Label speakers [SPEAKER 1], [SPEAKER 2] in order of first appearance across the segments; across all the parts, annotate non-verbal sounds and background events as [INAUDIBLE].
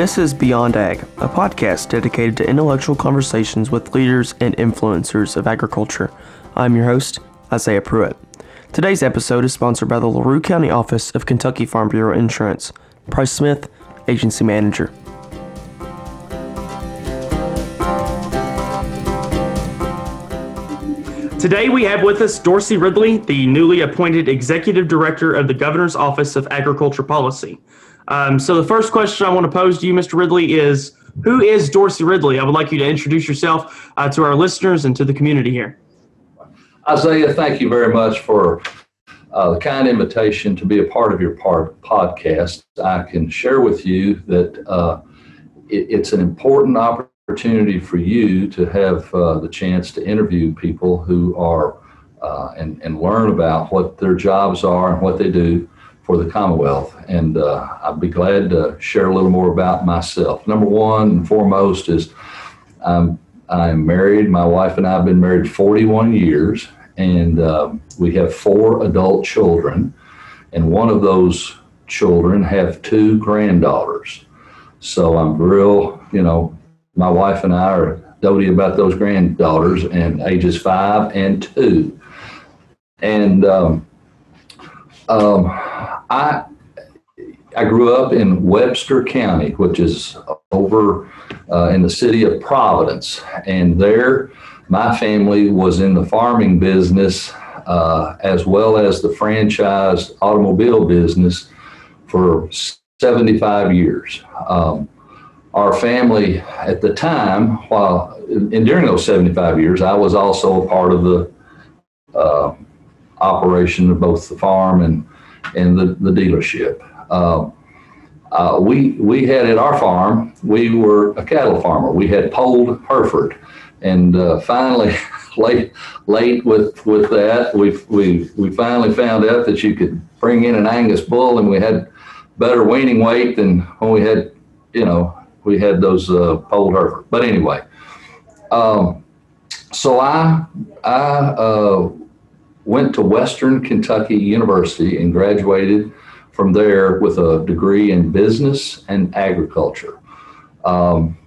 [SPEAKER 1] This is Beyond Ag, a podcast dedicated to intellectual conversations with leaders and influencers of agriculture. I'm your host, Isaiah Pruitt. Today's episode is sponsored by the LaRue County Office of Kentucky Farm Bureau Insurance. Price Smith, Agency Manager. Today we have with us Dorsey Ridley, the newly appointed Executive Director of the Governor's Office of Agriculture Policy. Um, so the first question I want to pose to you, Mr. Ridley, is who is Dorsey Ridley? I would like you to introduce yourself uh, to our listeners and to the community here.
[SPEAKER 2] Isaiah, thank you very much for uh, the kind invitation to be a part of your part, podcast. I can share with you that uh, it, it's an important opportunity for you to have uh, the chance to interview people who are uh, and, and learn about what their jobs are and what they do for the Commonwealth. And uh, I'd be glad to share a little more about myself. Number one and foremost is I'm, I'm married. My wife and I have been married 41 years, and uh, we have four adult children. And one of those children have two granddaughters. So I'm real, you know, my wife and I are doty about those granddaughters and ages five and two. And um, um, I I grew up in Webster County, which is over uh, in the city of Providence, and there my family was in the farming business uh, as well as the franchised automobile business for 75 years. Um, our family at the time, while and during those 75 years, I was also a part of the uh, operation of both the farm and and the, the dealership. Uh, uh, we we had at our farm, we were a cattle farmer. We had polled Hereford, and uh, finally, [LAUGHS] late late with with that, we we we finally found out that you could bring in an Angus bull, and we had better weaning weight than when we had, you know, we had those uh, polled Hereford. But anyway, um, so I I uh, went to Western Kentucky University and graduated from there with a degree in business and agriculture. Um,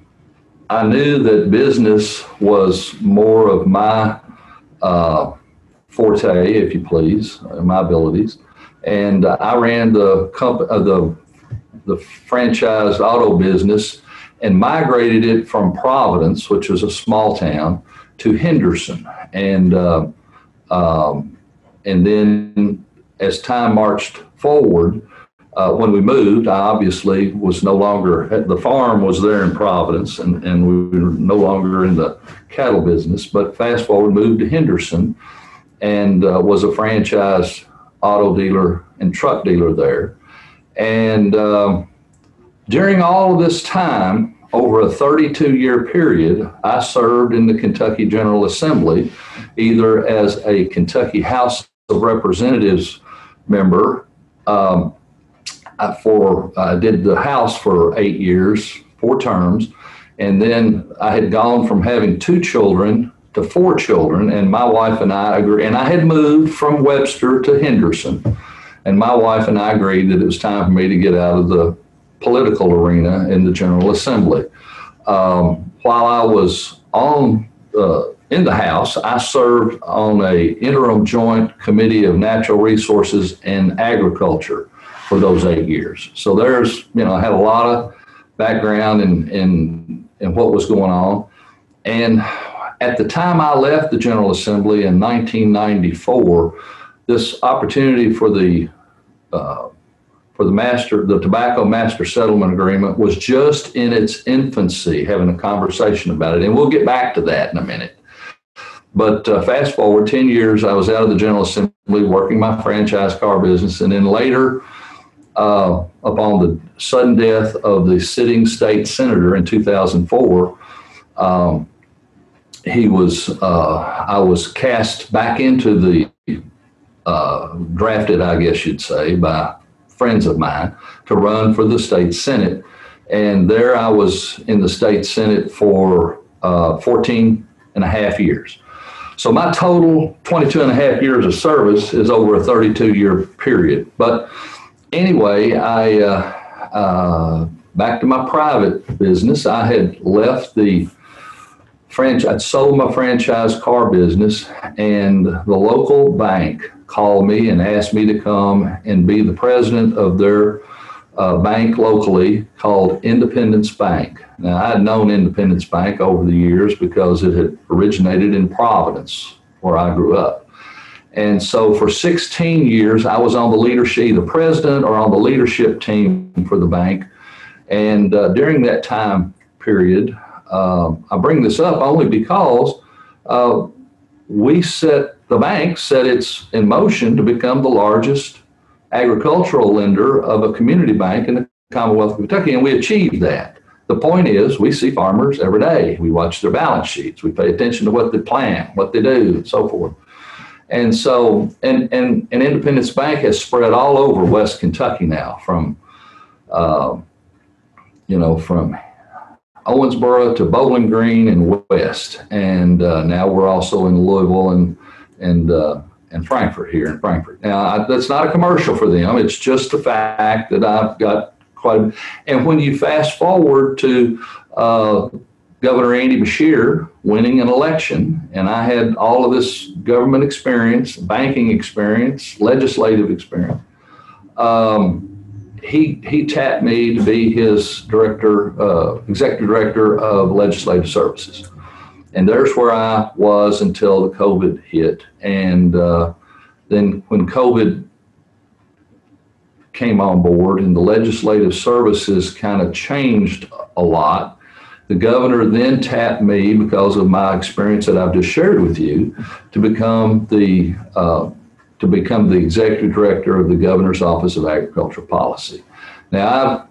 [SPEAKER 2] I knew that business was more of my uh, forte, if you please, uh, my abilities, and I ran the company, uh, the the franchise auto business, and migrated it from Providence, which was a small town, to Henderson, and uh, um, and then as time marched forward, uh, when we moved, I obviously was no longer, the farm was there in Providence and, and we were no longer in the cattle business. But fast forward, moved to Henderson and uh, was a franchise auto dealer and truck dealer there. And um, during all of this time, over a 32 year period, I served in the Kentucky General Assembly, either as a Kentucky House of Representatives member. Um, I for I did the House for eight years, four terms, and then I had gone from having two children to four children, and my wife and I agree. And I had moved from Webster to Henderson, and my wife and I agreed that it was time for me to get out of the political arena in the General Assembly. Um, while I was on uh, in the House, I served on a interim joint committee of natural resources and agriculture for those eight years. So there's, you know, I had a lot of background in, in, in what was going on. And at the time I left the General Assembly in 1994, this opportunity for the uh, for the master, the tobacco master settlement agreement was just in its infancy, having a conversation about it. And we'll get back to that in a minute. But uh, fast forward 10 years, I was out of the General Assembly working my franchise car business. And then later, uh, upon the sudden death of the sitting state senator in 2004, um, he was, uh, I was cast back into the, uh, drafted, I guess you'd say, by friends of mine to run for the state senate. And there I was in the state senate for uh, 14 and a half years. So my total 22 and a half years of service is over a 32 year period. But anyway, I uh, uh, back to my private business. I had left the franchise, I'd sold my franchise car business, and the local bank called me and asked me to come and be the president of their uh, bank locally called Independence Bank. Now, I had known Independence Bank over the years because it had originated in Providence, where I grew up. And so for 16 years, I was on the leadership, either president or on the leadership team for the bank. And uh, during that time period, uh, I bring this up only because uh, we set, the bank set its in motion to become the largest agricultural lender of a community bank in the Commonwealth of Kentucky, and we achieved that. The point is, we see farmers every day. We watch their balance sheets. We pay attention to what they plant, what they do, and so forth. And so, and, and, and Independence Bank has spread all over West Kentucky now, from, uh, you know, from Owensboro to Bowling Green and West. And uh, now we're also in Louisville and, and, uh, and Frankfort here in Frankfort. Now, I, that's not a commercial for them. It's just the fact that I've got quite a, and when you fast forward to uh, Governor Andy Beshear winning an election, and I had all of this government experience, banking experience, legislative experience. Um, he he tapped me to be his director, uh, executive director of legislative services, and there's where I was until the COVID hit, and uh, then when COVID came on board and the legislative services kind of changed a lot the governor then tapped me because of my experience that I've just shared with you to become the uh, to become the executive director of the governor's office of agricultural policy. Now, I've,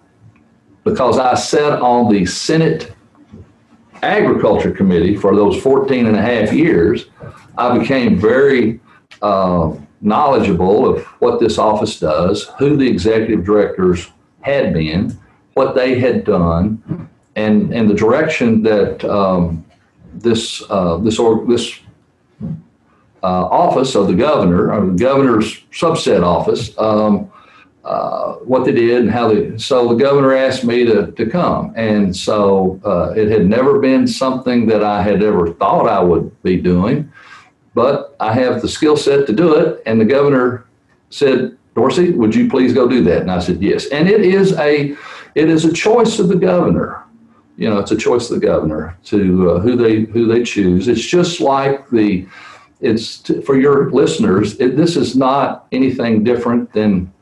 [SPEAKER 2] because I sat on the Senate Agriculture Committee for those 14 and a half years, I became very uh, knowledgeable of what this office does, who the executive directors had been, what they had done, and and the direction that um, this uh, this this uh, office of the governor or the governor's subset office um, uh, what they did and how they so the governor asked me to, to come. And so uh, it had never been something that i had ever thought i would be doing. But i have the skill set to do it. And the governor said dorsey would you please go do that? And i said yes. And it is a it is a choice of the governor. You know, it's a choice of the governor to uh, who they who they choose. It's just like the, it's for your listeners. It, this is not anything different than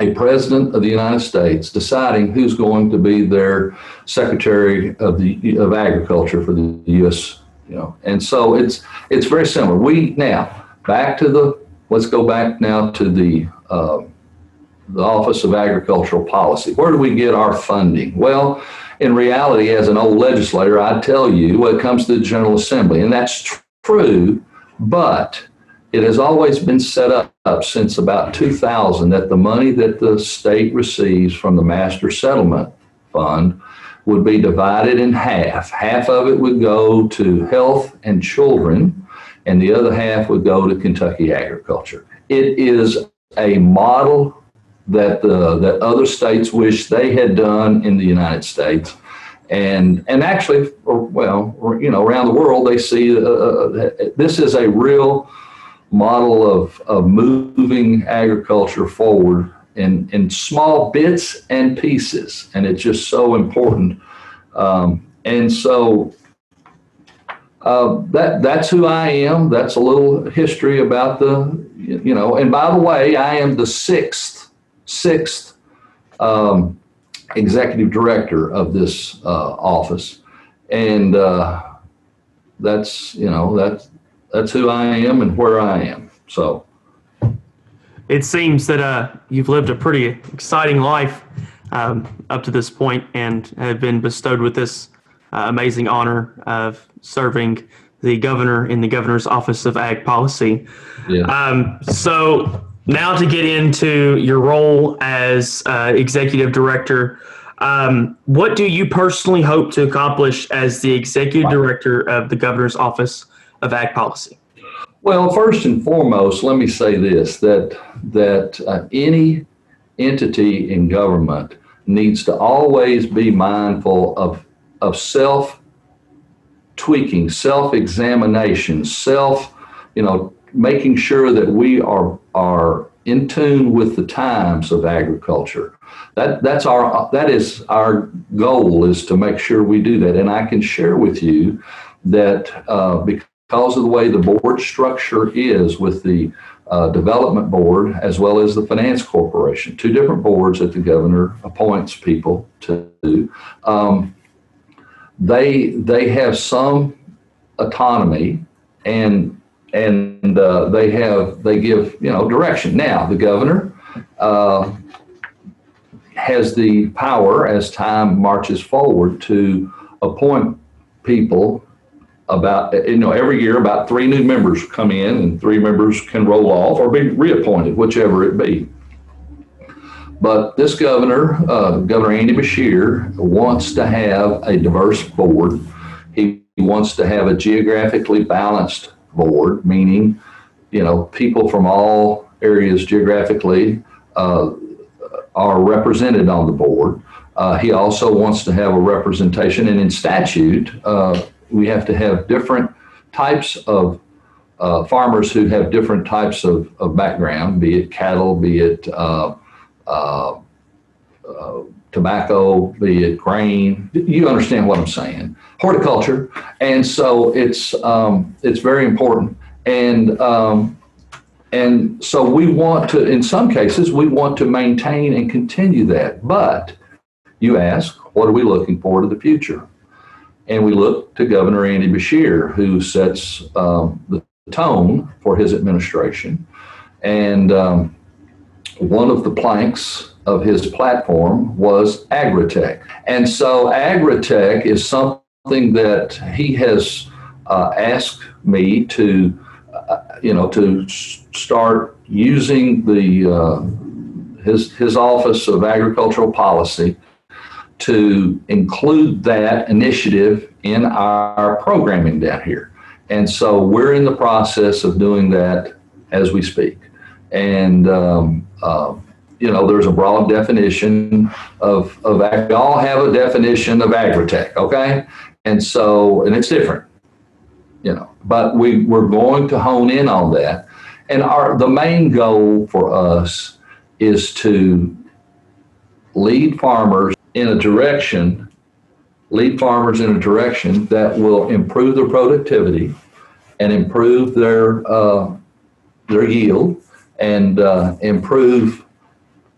[SPEAKER 2] a president of the United States deciding who's going to be their secretary of the of agriculture for the U.S. You know, and so it's it's very similar. We now back to the let's go back now to the. Uh, the Office of Agricultural Policy. Where do we get our funding? Well, in reality, as an old legislator, I tell you it comes to the General Assembly, and that's true, but it has always been set up since about 2000 that the money that the state receives from the Master Settlement Fund would be divided in half. Half of it would go to health and children, and the other half would go to Kentucky agriculture. It is a model that uh, that other states wish they had done in the United States, and and actually, or, well, or, you know, around the world, they see uh, uh, this is a real model of of moving agriculture forward in in small bits and pieces, and it's just so important. Um, and so uh, that that's who I am. That's a little history about the you know. And by the way, I am the sixth sixth um, executive director of this uh, office, and uh, that's you know that's that's who I am and where I am. So
[SPEAKER 1] it seems that uh, you've lived a pretty exciting life um, up to this point and have been bestowed with this uh, amazing honor of serving the governor in the governor's office of ag policy. Yeah. Um, so now to get into your role as uh, executive director. Um, what do you personally hope to accomplish as the executive director of the governor's office of ag policy?
[SPEAKER 2] Well, first and foremost, let me say this: that that uh, any entity in government needs to always be mindful of, of self tweaking, self examination, self, you know, making sure that we are, are in tune with the times of agriculture. That, that's our, that is our goal is to make sure we do that. And I can share with you that uh, because of the way the board structure is with the uh, development board as well as the finance corporation, two different boards that the governor appoints people to. Um, they they have some autonomy and and uh, they have they give you know direction. Now the governor uh, has the power as time marches forward to appoint people about you know every year about three new members come in and three members can roll off or be reappointed whichever it be. But this governor uh, governor andy beshear wants to have a diverse board. He wants to have a geographically balanced board meaning you know people from all areas geographically uh, are represented on the board. Uh, he also wants to have a representation and in statute uh, we have to have different types of uh, farmers who have different types of, of background, be it cattle, be it uh, uh, uh, tobacco, be it grain. You understand what I'm saying? Horticulture, and so it's um, it's very important. And um, and so we want to, in some cases, we want to maintain and continue that. But you ask, what are we looking for to the future? And we look to Governor Andy Beshear, who sets um, the tone for his administration. And um, one of the planks of his platform was agritech. And so agritech is something that he has uh, asked me to, uh, you know, to start using the uh, his his office of agricultural policy to include that initiative in our programming down here. And so we're in the process of doing that as we speak. And, um, uh, you know, there's a broad definition of, of, we all have a definition of agritech, okay? And so, and it's different, you know, but we, we're going to hone in on that. And our, the main goal for us is to lead farmers in a direction, lead farmers in a direction that will improve their productivity and improve their uh, their yield and uh, improve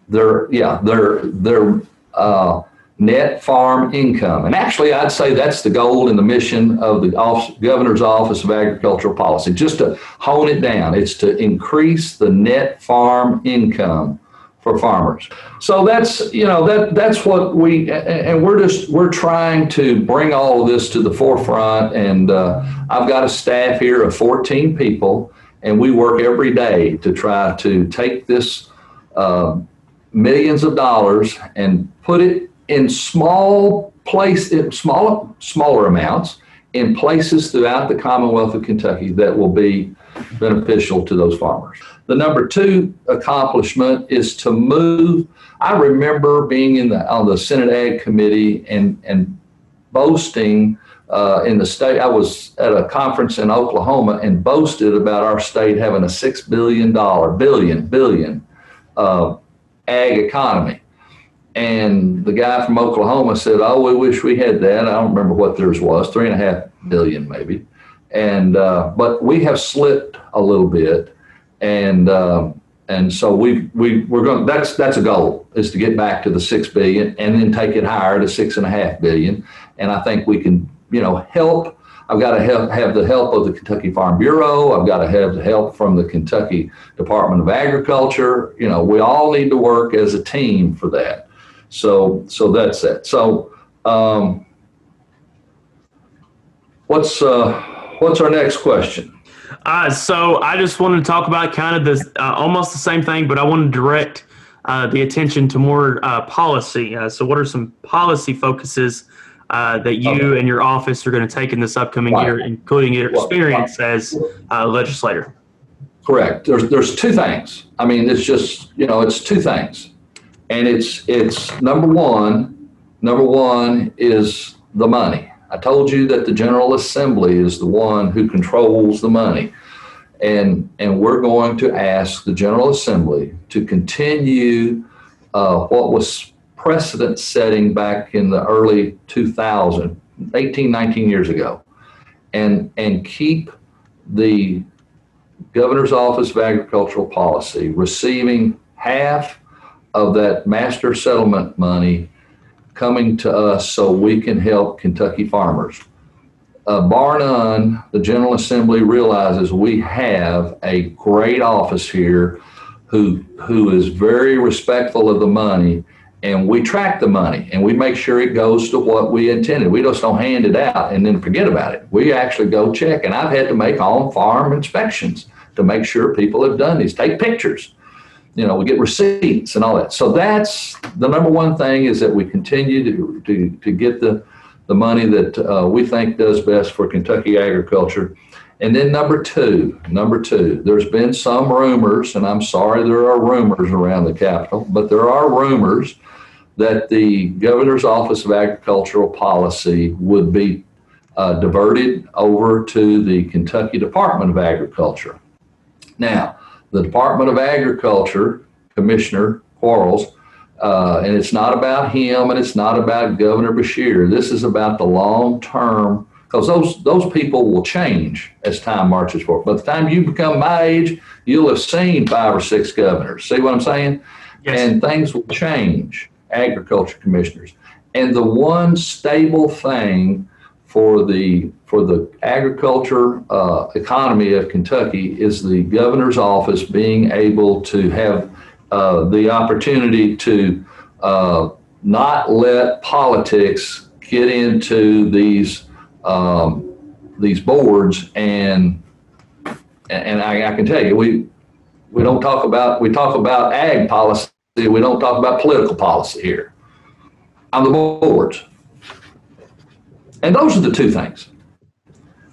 [SPEAKER 2] their yeah their their uh, net farm income. And actually, I'd say that's the goal and the mission of the office, governor's office of agricultural policy. Just to hone it down, it's to increase the net farm income for farmers. So that's you know that that's what we and we're just we're trying to bring all of this to the forefront. And uh, I've got a staff here of 14 people, and we work every day to try to take this uh, millions of dollars and put it in small place, in small smaller amounts in places throughout the Commonwealth of Kentucky that will be beneficial to those farmers. The number two accomplishment is to move. I remember being in the on the Senate Ag Committee and and boasting uh, in the state. I was at a conference in Oklahoma and boasted about our state having a six billion dollar billion billion uh, ag economy. And the guy from Oklahoma said, "Oh, we wish we had that." I don't remember what theirs was, three and a half billion maybe. And uh, but we have slipped a little bit and um, and so we we we're going. That's that's a goal is to get back to the six billion and then take it higher to six and a half billion. And I think we can you know help. I've got to help, have the help of the Kentucky Farm Bureau. I've got to have the help from the Kentucky Department of Agriculture. You know, we all need to work as a team for that. So so that's it. So um, what's uh, what's our next question?
[SPEAKER 1] Uh, so I just wanted to talk about kind of this, uh, almost the same thing, but I want to direct uh, the attention to more uh, policy. Uh, so, what are some policy focuses uh, that you okay. and your office are going to take in this upcoming year, including your experience as a legislator?
[SPEAKER 2] Correct. There's there's two things. I mean, it's just you know, it's two things. and it's it's number one. Number one is the money. I told you that the General Assembly is the one who controls the money. And, and we're going to ask the General Assembly to continue uh, what was precedent setting back in the early 2000, 18, 19 years ago, and, and keep the Governor's Office of Agricultural Policy receiving half of that master settlement money coming to us so we can help Kentucky farmers. Uh, bar none, the General Assembly realizes we have a great office here who, who is very respectful of the money and we track the money and we make sure it goes to what we intended. We just don't hand it out and then forget about it. We actually go check, and I've had to make on farm inspections to make sure people have done these, take pictures. You know, we get receipts and all that. So that's the number one thing is that we continue to, to, to get the, the money that uh, we think does best for Kentucky agriculture. And then number two, number two, there's been some rumors, and I'm sorry there are rumors around the Capitol, but there are rumors that the governor's office of agricultural policy would be uh, diverted over to the Kentucky Department of Agriculture. Now, the Department of Agriculture Commissioner Quarles, uh, and it's not about him and it's not about Governor Beshear. This is about the long term, because those those people will change as time marches forward. By the time you become my age, you'll have seen five or six governors. See what I'm saying? Yes. And things will change agriculture commissioners. And the one stable thing for the for the agriculture uh, economy of Kentucky is the governor's office being able to have uh, the opportunity to uh, not let politics get into these um, these boards and and I, I, can tell you we we don't talk about we talk about ag policy we don't talk about political policy here on the boards. And those are the two things.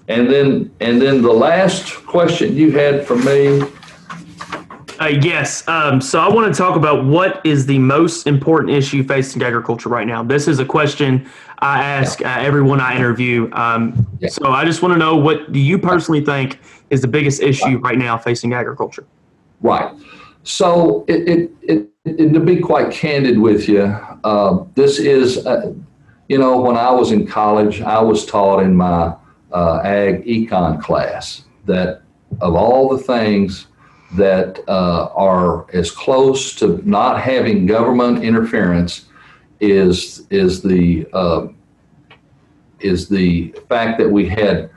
[SPEAKER 2] And then, and then the last question you had for me.
[SPEAKER 1] Uh, yes. Um, so I want to talk about what is the most important issue facing agriculture right now. This is a question I ask uh, everyone I interview. Um, yeah. So I just want to know what do you personally think is the biggest issue right now facing agriculture?
[SPEAKER 2] Right. So it, it, it and to be quite candid with you, uh, this is, uh, you know, when I was in college, I was taught in my uh, ag econ class that of all the things that uh, are as close to not having government interference is is the uh, is the fact that we had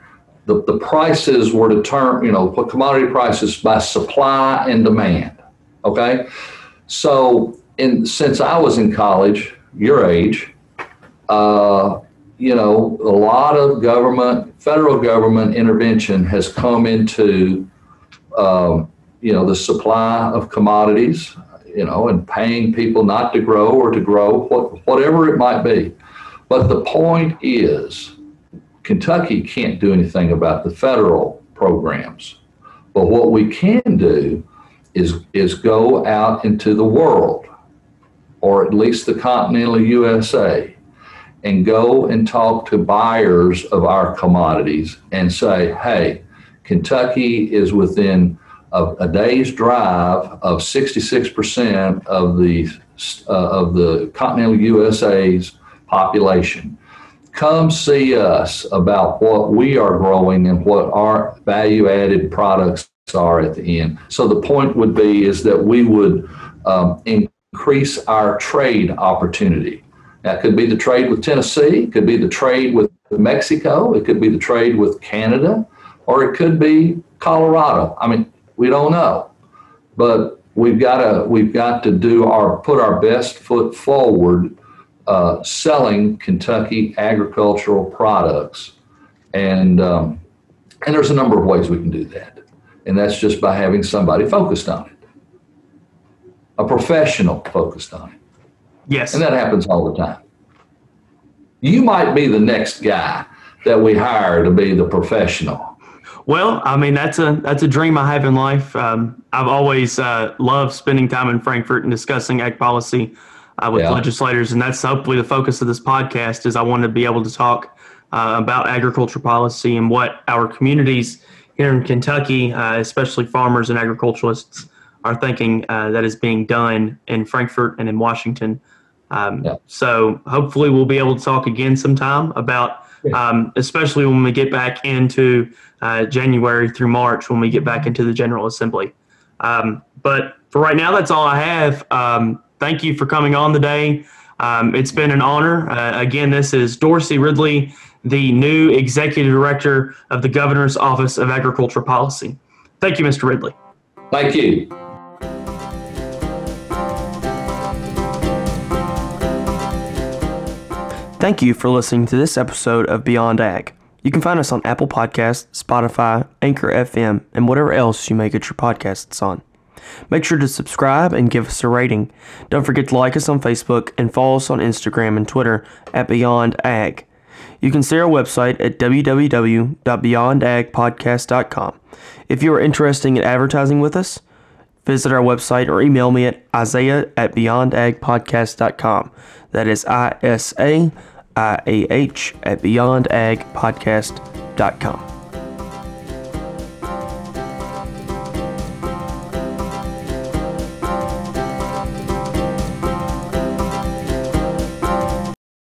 [SPEAKER 2] the, the prices were determined, you know, commodity prices by supply and demand. Okay. So, in since I was in college, your age, uh, you know, a lot of government, federal government intervention has come into, um, you know, the supply of commodities, you know, and paying people not to grow or to grow, what, whatever it might be. But the point is, Kentucky can't do anything about the federal programs. But what we can do is, is go out into the world, or at least the continental USA, and go and talk to buyers of our commodities and say, hey, Kentucky is within a, a day's drive of 66% of the, uh, of the continental USA's population. Come see us about what we are growing and what our value added products are at the end. So the point would be is that we would um, increase our trade opportunity. That could be the trade with Tennessee, it could be the trade with Mexico, it could be the trade with Canada, or it could be Colorado. I mean, we don't know, but we've got to we've got to do our put our best foot forward, uh, selling Kentucky agricultural products, and um, and there's a number of ways we can do that. And that's just by having somebody focused on it, a professional focused on it.
[SPEAKER 1] Yes.
[SPEAKER 2] And that happens all the time. You might be the next guy that we hire to be the professional.
[SPEAKER 1] Well, I mean that's a that's a dream I have in life. Um, I've always uh, loved spending time in Frankfort and discussing ag policy uh, with yeah. legislators, and that's hopefully the focus of this podcast. Is I want to be able to talk uh, about agriculture policy and what our communities here in Kentucky, uh, especially farmers and agriculturalists, are thinking uh, that is being done in Frankfort and in Washington. Um, yeah. So hopefully we'll be able to talk again sometime about, um, especially when we get back into uh, January through March when we get back into the General Assembly. Um, but for right now, that's all I have. Um, thank you for coming on today. Um, it's been an honor. Uh, again, this is Dorsey Ridley, the new Executive Director of the Governor's Office of Agriculture Policy. Thank you, Mr. Ridley.
[SPEAKER 2] Thank you.
[SPEAKER 1] Thank you for listening to this episode of Beyond Ag. You can find us on Apple Podcasts, Spotify, Anchor FM, and whatever else you may get your podcasts on. Make sure to subscribe and give us a rating. Don't forget to like us on Facebook and follow us on Instagram and Twitter at Beyond Ag. You can see our website at www.beyondagpodcast.com. If you are interested in advertising with us, visit our website or email me at isaiah at beyondagpodcast.com. That is I S A I A H at beyondagpodcast.com.